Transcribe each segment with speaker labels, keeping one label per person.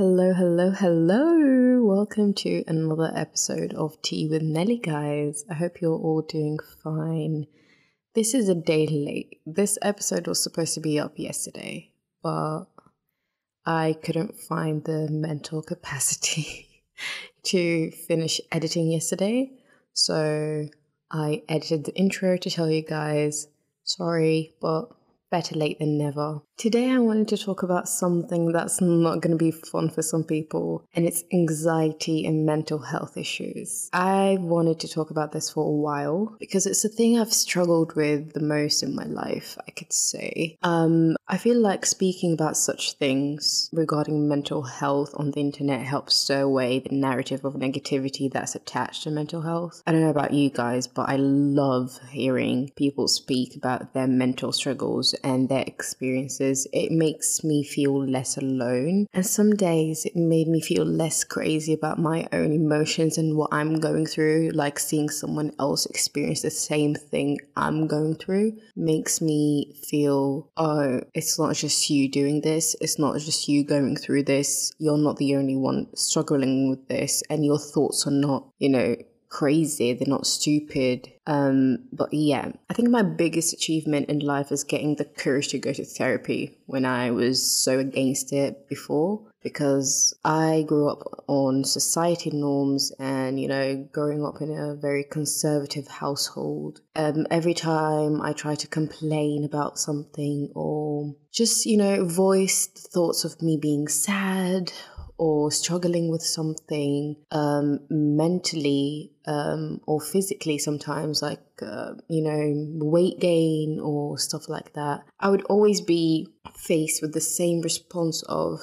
Speaker 1: Hello, hello, hello. Welcome to another episode of Tea with Nelly, guys. I hope you're all doing fine. This is a day late. This episode was supposed to be up yesterday, but I couldn't find the mental capacity to finish editing yesterday. So I edited the intro to tell you guys sorry, but better late than never. Today, I wanted to talk about something that's not going to be fun for some people, and it's anxiety and mental health issues. I wanted to talk about this for a while because it's a thing I've struggled with the most in my life, I could say. Um, I feel like speaking about such things regarding mental health on the internet helps stir away the narrative of negativity that's attached to mental health. I don't know about you guys, but I love hearing people speak about their mental struggles and their experiences it makes me feel less alone. And some days it made me feel less crazy about my own emotions and what I'm going through, like seeing someone else experience the same thing I'm going through makes me feel, oh, it's not just you doing this, it's not just you going through this, you're not the only one struggling with this, and your thoughts are not, you know, crazy, they're not stupid. Um, but yeah, I think my biggest achievement in life is getting the courage to go to therapy when I was so against it before. Because I grew up on society norms and, you know, growing up in a very conservative household. Um, every time I try to complain about something or just, you know, voice thoughts of me being sad or struggling with something um, mentally um, or physically sometimes, like, uh, you know, weight gain or stuff like that, I would always be faced with the same response of,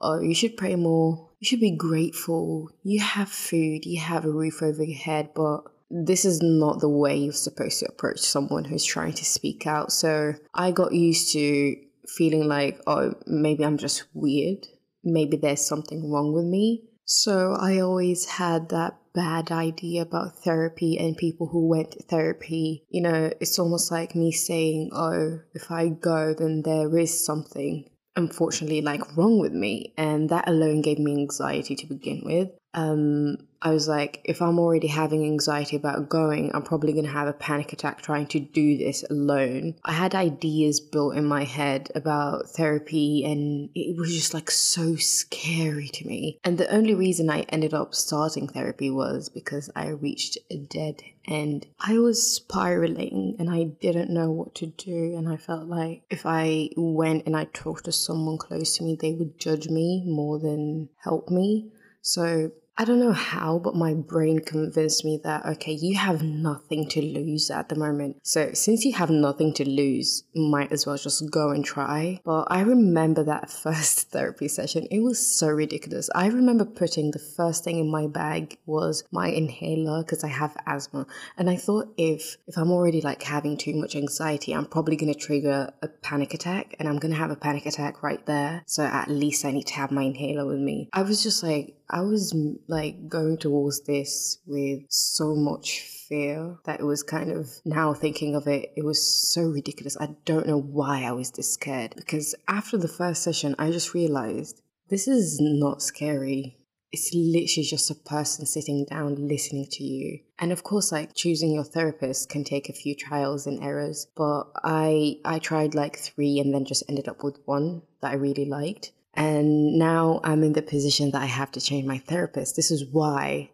Speaker 1: oh, you should pray more, you should be grateful, you have food, you have a roof over your head, but this is not the way you're supposed to approach someone who's trying to speak out. So I got used to feeling like, oh, maybe I'm just weird maybe there's something wrong with me. So I always had that bad idea about therapy and people who went to therapy. You know, it's almost like me saying, oh, if I go, then there is something unfortunately like wrong with me. And that alone gave me anxiety to begin with. Um, I was like, if I'm already having anxiety about going, I'm probably going to have a panic attack trying to do this alone. I had ideas built in my head about therapy, and it was just like so scary to me. And the only reason I ended up starting therapy was because I reached a dead end. I was spiraling and I didn't know what to do. And I felt like if I went and I talked to someone close to me, they would judge me more than help me. So I don't know how, but my brain convinced me that, okay, you have nothing to lose at the moment. So since you have nothing to lose, might as well just go and try. But I remember that first therapy session. It was so ridiculous. I remember putting the first thing in my bag was my inhaler because I have asthma. And I thought if, if I'm already like having too much anxiety, I'm probably going to trigger a panic attack and I'm going to have a panic attack right there. So at least I need to have my inhaler with me. I was just like, I was like going towards this with so much fear that it was kind of now thinking of it, it was so ridiculous. I don't know why I was this scared because after the first session, I just realized this is not scary. It's literally just a person sitting down listening to you. And of course, like choosing your therapist can take a few trials and errors, but I I tried like three and then just ended up with one that I really liked. And now I'm in the position that I have to change my therapist. This is why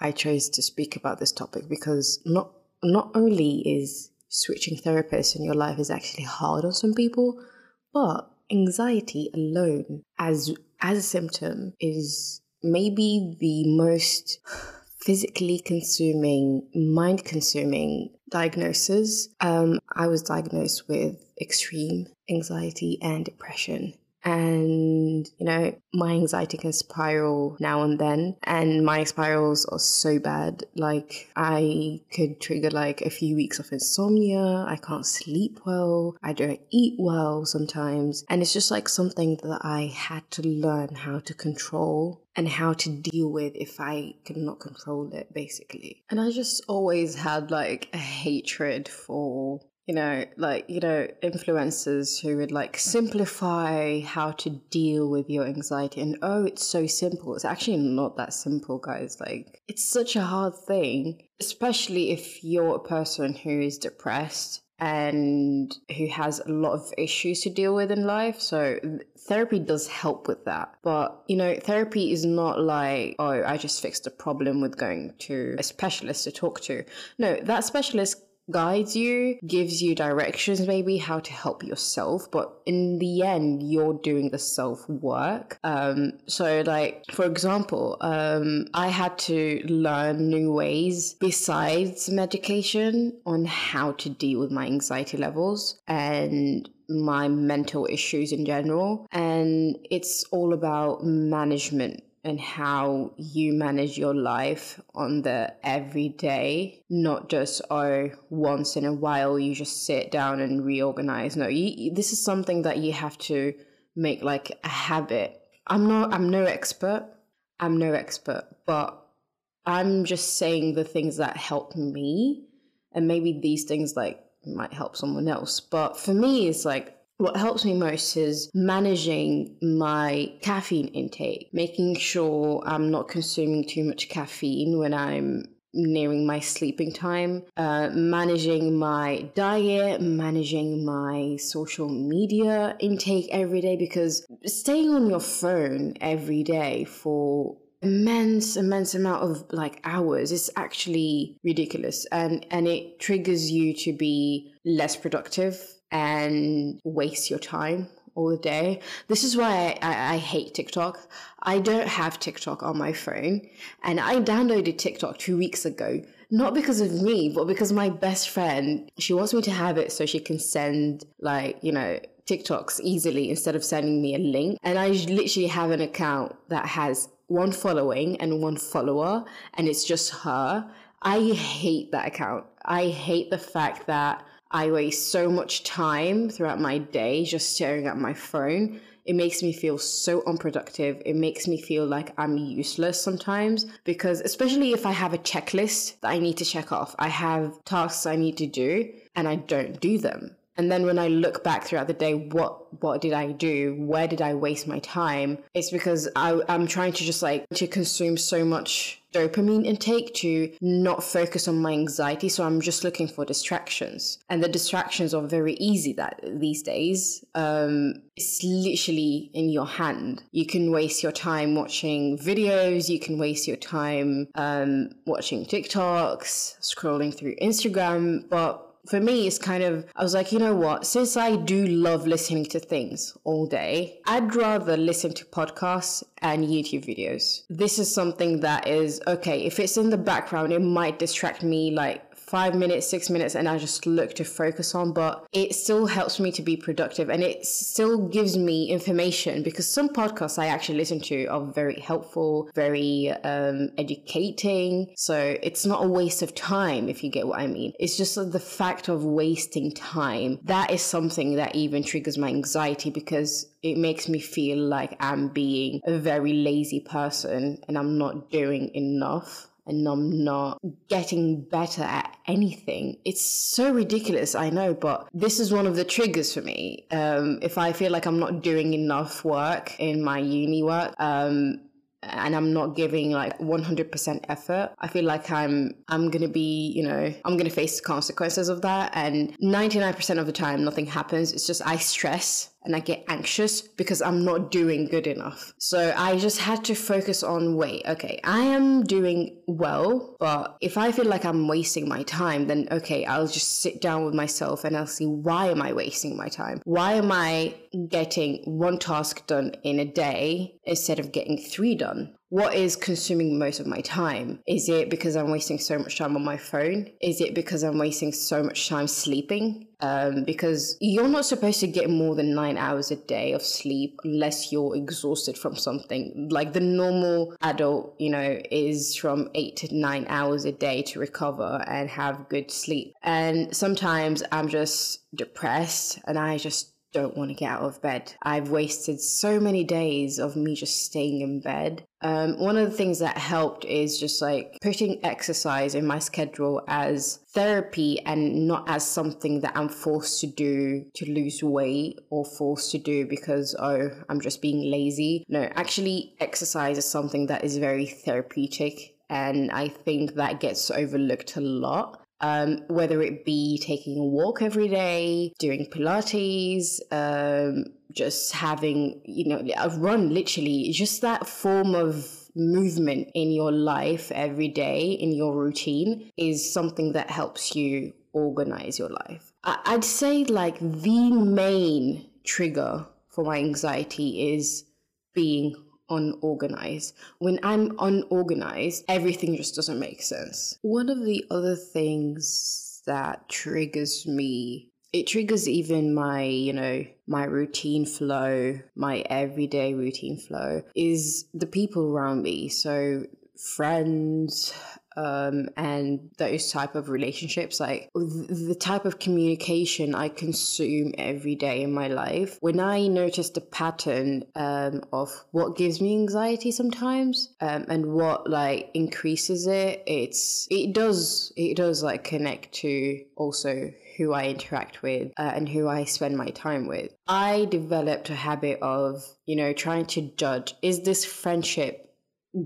Speaker 1: I chose to speak about this topic because not not only is switching therapists in your life is actually hard on some people, but anxiety alone as as a symptom is maybe the most physically consuming, mind consuming diagnosis. Um, I was diagnosed with extreme anxiety and depression and you know my anxiety can spiral now and then and my spirals are so bad. Like i could trigger like a few weeks of insomnia. I can't sleep well. I don't eat well sometimes. And it's just like something that i had to learn how to control and how to deal with if I could not control it, basically. And I just always had like a hatred for you know, like, you know, influencers who would like simplify how to deal with your anxiety. And oh, it's so simple. It's actually not that simple, guys. Like, it's such a hard thing, especially if you're a person who is depressed and who has a lot of issues to deal with in life. So therapy does help with that. But, you know, therapy is not like, oh, I just fixed a problem with going to a specialist to talk to. No, that specialist guides you, gives you directions, maybe how to help yourself. But in the end, you're doing the self work. Um, so, like, for example, um, I had to learn new ways besides medication on how to deal with my anxiety levels and my mental issues in general. And it's all about management and how you manage your life on the everyday, not just oh once in a while you just sit down and reorganize. No, you, this is something that you have to make like a habit. I'm not I'm no expert. I'm no expert, but I'm just saying the things that help me and maybe these things like might help someone else. But for me it's like what helps me most is managing my caffeine intake, making sure I'm not consuming too much caffeine when I'm nearing my sleeping time, uh, managing my diet, managing my social media intake every day because staying on your phone every day for immense immense amount of like hours is actually ridiculous and and it triggers you to be less productive and waste your time all the day. This is why I, I, I, hate TikTok. I don't have TikTok on my phone. And I downloaded TikTok two weeks ago, not because of me, but because my best friend, she wants me to have it so she can send like, you know, TikToks easily instead of sending me a link. And I literally have an account that has one following and one follower, and it's just her. I hate that account. I hate the fact that I waste so much time throughout my day just staring at my phone. It makes me feel so unproductive. It makes me feel like I'm useless sometimes because, especially if I have a checklist that I need to check off, I have tasks I need to do and I don't do them. And then when I look back throughout the day, what what did I do? Where did I waste my time? It's because I, I'm trying to just like to consume so much dopamine intake to not focus on my anxiety. So I'm just looking for distractions, and the distractions are very easy that these days. Um, it's literally in your hand. You can waste your time watching videos. You can waste your time um, watching TikToks, scrolling through Instagram, but for me, it's kind of, I was like, you know what? Since I do love listening to things all day, I'd rather listen to podcasts and YouTube videos. This is something that is, okay, if it's in the background, it might distract me like five minutes, six minutes, and I just look to focus on, but it still helps me to be productive and it still gives me information because some podcasts I actually listen to are very helpful, very um, educating. So it's not a waste of time, if you get what I mean. It's just the fact of wasting time. That is something that even triggers my anxiety because it makes me feel like I'm being a very lazy person and I'm not doing enough and I'm not getting better at anything. It's so ridiculous, I know, but this is one of the triggers for me. Um, if I feel like I'm not doing enough work in my uni work, um, and I'm not giving like 100% effort, I feel like I'm I'm to be, you know, I'm to face the consequences of that and 99% of the time nothing happens. It's just I stress and I get anxious because I'm not doing good enough. So I just had to focus on wait, okay, I am doing well, but if I feel like I'm wasting my time, then okay, I'll just sit down with myself and I'll see why am I wasting my time? Why am I getting one task done in a day instead of getting three done? What is consuming most of my time? Is it because I'm wasting so much time on my phone? Is it because I'm wasting so much time sleeping? Um, because you're not supposed to get more than nine hours a day of sleep unless you're exhausted from something. Like the normal adult, you know, is from eight to nine hours a day to recover and have good sleep. And sometimes I'm just depressed and I just don't want to get out of bed. I've wasted so many days of me just staying in bed. Um, one of the things that helped is just like putting exercise in my schedule as therapy and not as something that I'm forced to do to lose weight or forced to do because, oh, I'm just being lazy. No, actually, exercise is something that is very therapeutic. And I think that gets overlooked a lot um, whether it be taking a walk every day, doing Pilates, um, just having, you know, a run, literally, just that form of movement in your life every day, in your routine, is something that helps you organize your life. I- I'd say, like, the main trigger for my anxiety is being unorganized. When I'm unorganized, everything just doesn't make sense. One of the other things that triggers me it triggers even my you know my routine flow my everyday routine flow is the people around me so friends um, and those type of relationships like the type of communication i consume every day in my life when i notice the pattern um, of what gives me anxiety sometimes um, and what like increases it it's it does it does like connect to also who I interact with uh, and who I spend my time with. I developed a habit of, you know, trying to judge is this friendship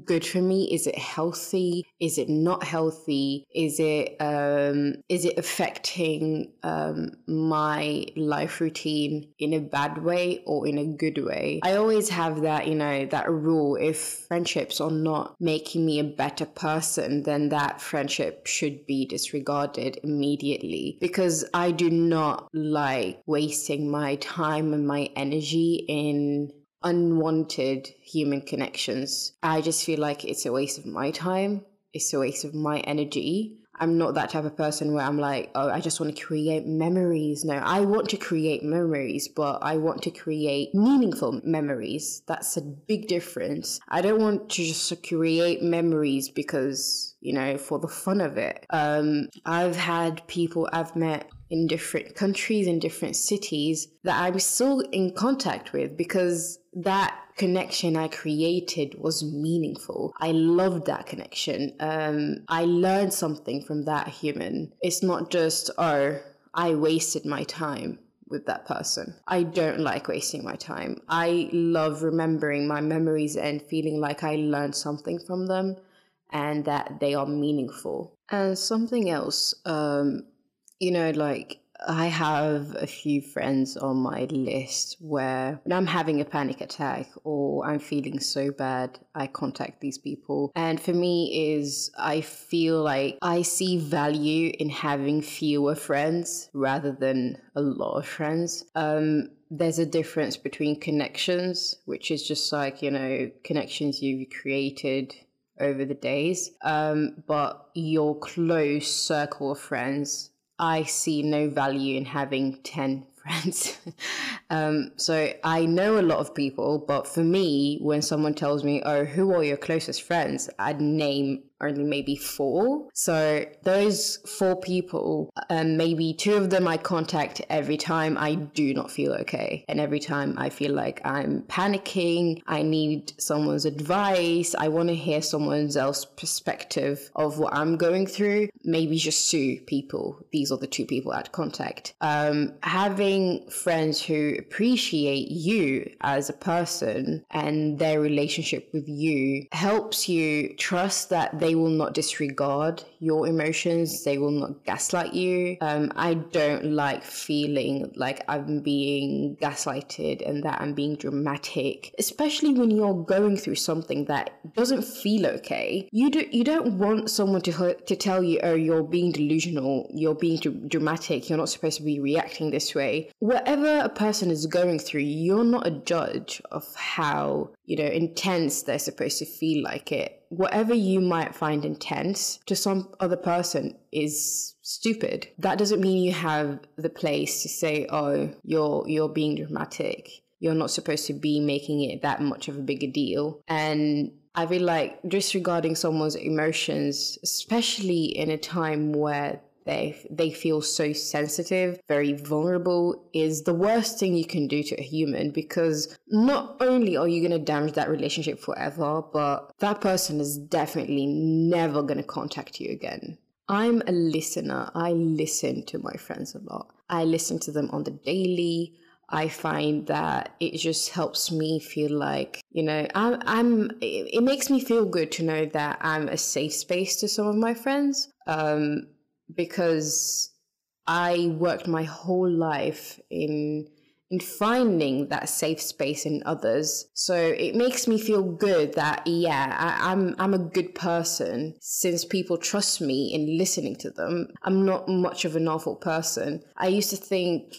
Speaker 1: good for me? Is it healthy? Is it not healthy? Is it um, is it affecting um, my life routine in a bad way or in a good way? I always have that you know that rule. If friendships are not making me a better person, then that friendship should be disregarded immediately because I do not like wasting my time and my energy in unwanted human connections. I just feel like it's a waste of my time, it's a waste of my energy. I'm not that type of person where I'm like, oh, I just want to create memories. No, I want to create memories, but I want to create meaningful memories. That's a big difference. I don't want to just create memories because, you know, for the fun of it. Um, I've had people I've met in different countries in different cities that I'm still in contact with because that connection I created was meaningful. I loved that connection. Um, I learned something from that human. It's not just, oh, I wasted my time with that person. I don't like wasting my time. I love remembering my memories and feeling like I learned something from them and that they are meaningful. And something else, um, you know, like I have a few friends on my list where when I'm having a panic attack or I'm feeling so bad, I contact these people. And for me is I feel like I see value in having fewer friends rather than a lot of friends. Um, there's a difference between connections, which is just like, you know, connections you've created over the days. Um, but your close circle of friends I see no value in having 10 friends. um, so I know a lot of people, but for me, when someone tells me, Oh, who are your closest friends? I'd name only maybe four. So those four people, um, maybe two of them I contact every time I do not feel okay. And every time I feel like I'm panicking, I need someone's advice, I want to hear someone else's perspective of what I'm going through, maybe just two people. These are the two people I'd contact. Um, having friends who appreciate you as a person and their relationship with you helps you trust that they will not disregard your emotions. They will not gaslight you. Um, I don't like feeling like I'm being gaslighted and that I'm being dramatic, especially when you're going through something that doesn't feel okay. You do you don't want someone to to tell you, oh, you're being delusional, you're being dramatic, you're not supposed to be reacting this way. Whatever a person is going through, you're not a judge of how you know intense they're supposed to feel like it whatever you might find intense to some other person is stupid. That doesn't mean you have the place to say, "Oh, you're you're being dramatic." You're not supposed to be making it that much of a bigger deal. And I feel like disregarding someone's emotions, especially in a time where they they feel so sensitive, very vulnerable is the worst thing you can do to a human because not only are you going to damage that relationship forever, but that person is definitely never going to contact you again. I'm a listener. I listen to my friends a lot. I listen to them on the daily. I find that it just helps me feel like, you know, I'm, I'm, it makes me feel good to know that I'm a safe space to some of my friends. Um, because I worked my whole life in, in finding that safe space in others. So it makes me feel good that yeah, I, am I'm, I'm a good person since people trust me in listening to them. I'm not much of an awful person. I used to think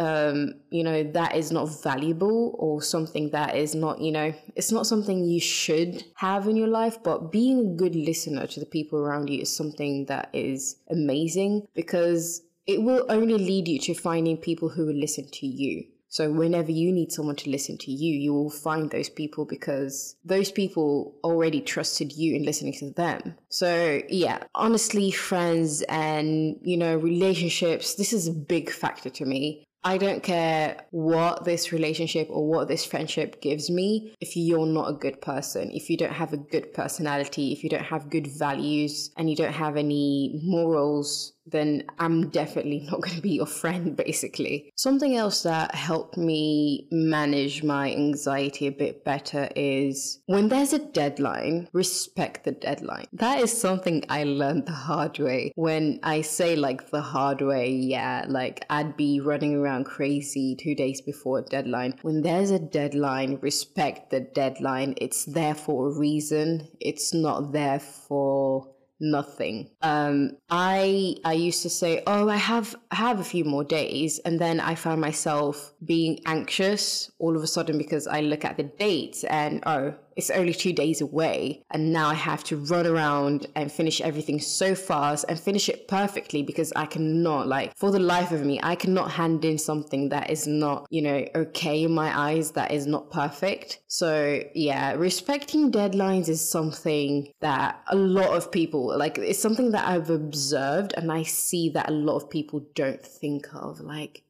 Speaker 1: um, you know, that is not valuable or something that is not, you know, it's not something you should have in your life. But being a good listener to the people around you is something that is amazing because it will only lead you to finding people who will listen to you. So whenever you need someone to listen to you, you will find those people because those people already trusted you in listening to them. So yeah, honestly, friends and, you know, relationships, this is a big factor to me. I don't care what this relationship or what this friendship gives me if you're not a good person, if you don't have a good personality, if you don't have good values, and you don't have any morals then I'm definitely not going to be your friend, basically. Something else that helped me manage my anxiety a bit better is when there's a deadline, respect the deadline. That is something I learned the hard way. When I say like the hard way, yeah, like I'd be running around crazy two days before a deadline. When there's a deadline, respect the deadline. It's there for a reason, it's not there for nothing. Um, I I used to say, "Oh, I have I have a few more days," and then I found myself being anxious all of a sudden because I look at the dates and oh, it's only two days away and now I have to run around and finish everything so fast and finish it perfectly because I cannot like for the life of me I cannot hand in something that is not you know okay in my eyes that is not perfect. So yeah respecting deadlines is something that a lot of people like it's something that I've observed and I see that a lot of people don't think of. Like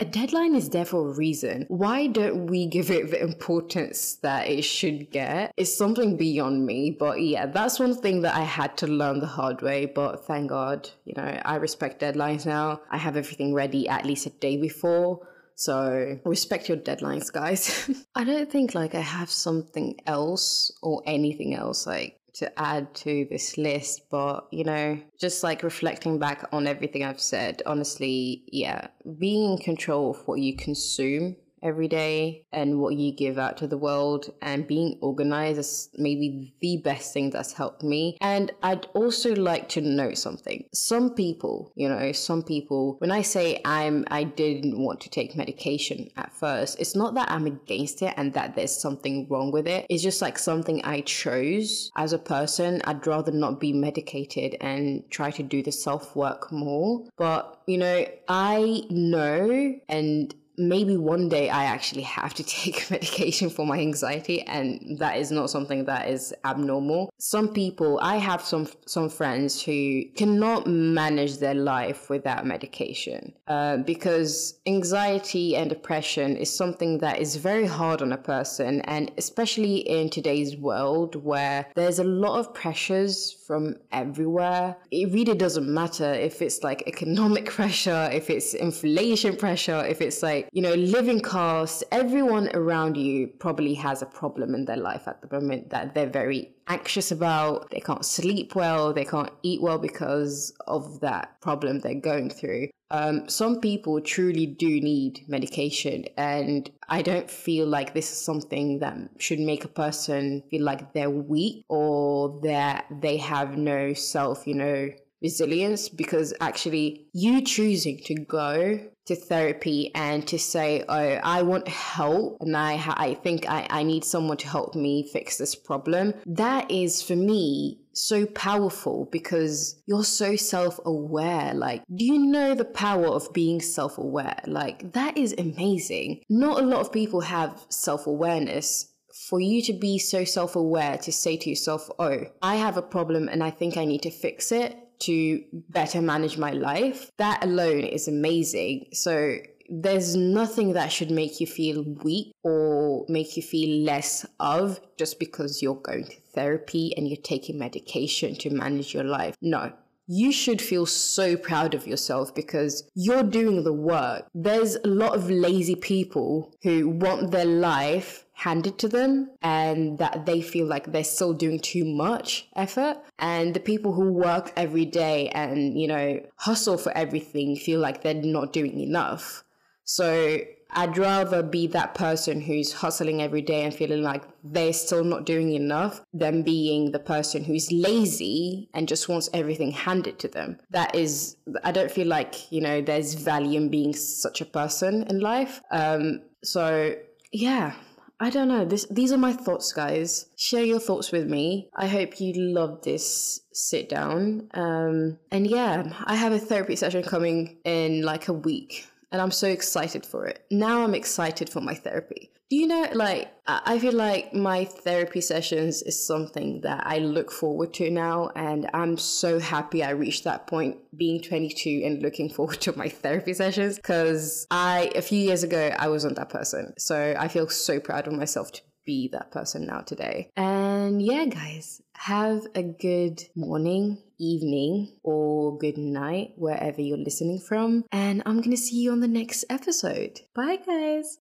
Speaker 1: a deadline is there for a reason. Why don't we give it the importance that it should get is something beyond me. But yeah, that's one thing that I had to learn the hard way. But thank God, you know, I respect deadlines now. I have everything ready at least a day before. So respect your deadlines, guys. I don't think like I have something else or anything else like to add to this list, but you know, just like reflecting back on everything I've said, honestly, yeah, being in control of what you consume every day and what you give out to the world and being organized is maybe the best thing that's helped me. And I'd also like to know something. Some people, you know, some people, when I say I'm, I didn't want to take medication at first, it's not that I'm against it and that there's something wrong with it. It's just like something I chose as a person. I'd rather not be medicated and try to do the self work more. But, you know, I know and maybe one day I actually have to take medication for my anxiety and that is not something that is abnormal. Some people, I have some some friends who cannot manage their life without medication uh, because anxiety and depression is something that is very hard on a person and especially in today's world where there's a lot of pressures from everywhere. It really doesn't matter if it's like economic pressure, if it's inflation pressure, if it's like you know, living costs, everyone around you probably has a problem in their life at the moment that they're very anxious about. They can't sleep well, they can't eat well because of that problem they're going through. Um, some people truly do need medication, and I don't feel like this is something that should make a person feel like they're weak or that they have no self, you know, resilience because actually you choosing to go to therapy and to say oh i want help and i i think I, I need someone to help me fix this problem that is for me so powerful because you're so self-aware like do you know the power of being self-aware? Like that is amazing. Not a lot of people have self-awareness. For you to be so self aware to say to yourself, oh, I have a problem and I think I need to fix it, to better manage my life, that alone is amazing. So there's nothing that should make you feel weak or make you feel less of just because you're going to therapy and you're taking medication to manage your life. No, you should feel so proud of yourself because you're doing the work. There's a lot of lazy people who want their life handed to them and that they feel like they're still doing too much effort. And the people who work every day and, you know, hustle for everything feel like they're not doing enough. So I'd rather be that person who's hustling every day and feeling like they're still not doing enough than being the person who's lazy and just wants everything handed to them. That is, I don't feel like, you know, there's value in being such a person in life. Um, so, yeah. I don't know. This, these are my thoughts, guys. Share your thoughts with me. I hope you love this sit down. Um, and yeah, I have a therapy session coming in like a week and I'm so excited for it. Now I'm excited for my therapy. Do you know, like, I feel like my therapy sessions is something that I look forward to now. And I'm so happy I reached that point being 22 and looking forward to my therapy sessions. Because I, a few years ago, I wasn't that person. So I feel so proud of myself to be that person now today. And yeah, guys, have a good morning, evening, or good night, wherever you're listening from. And I'm going to see you on the next episode. Bye, guys.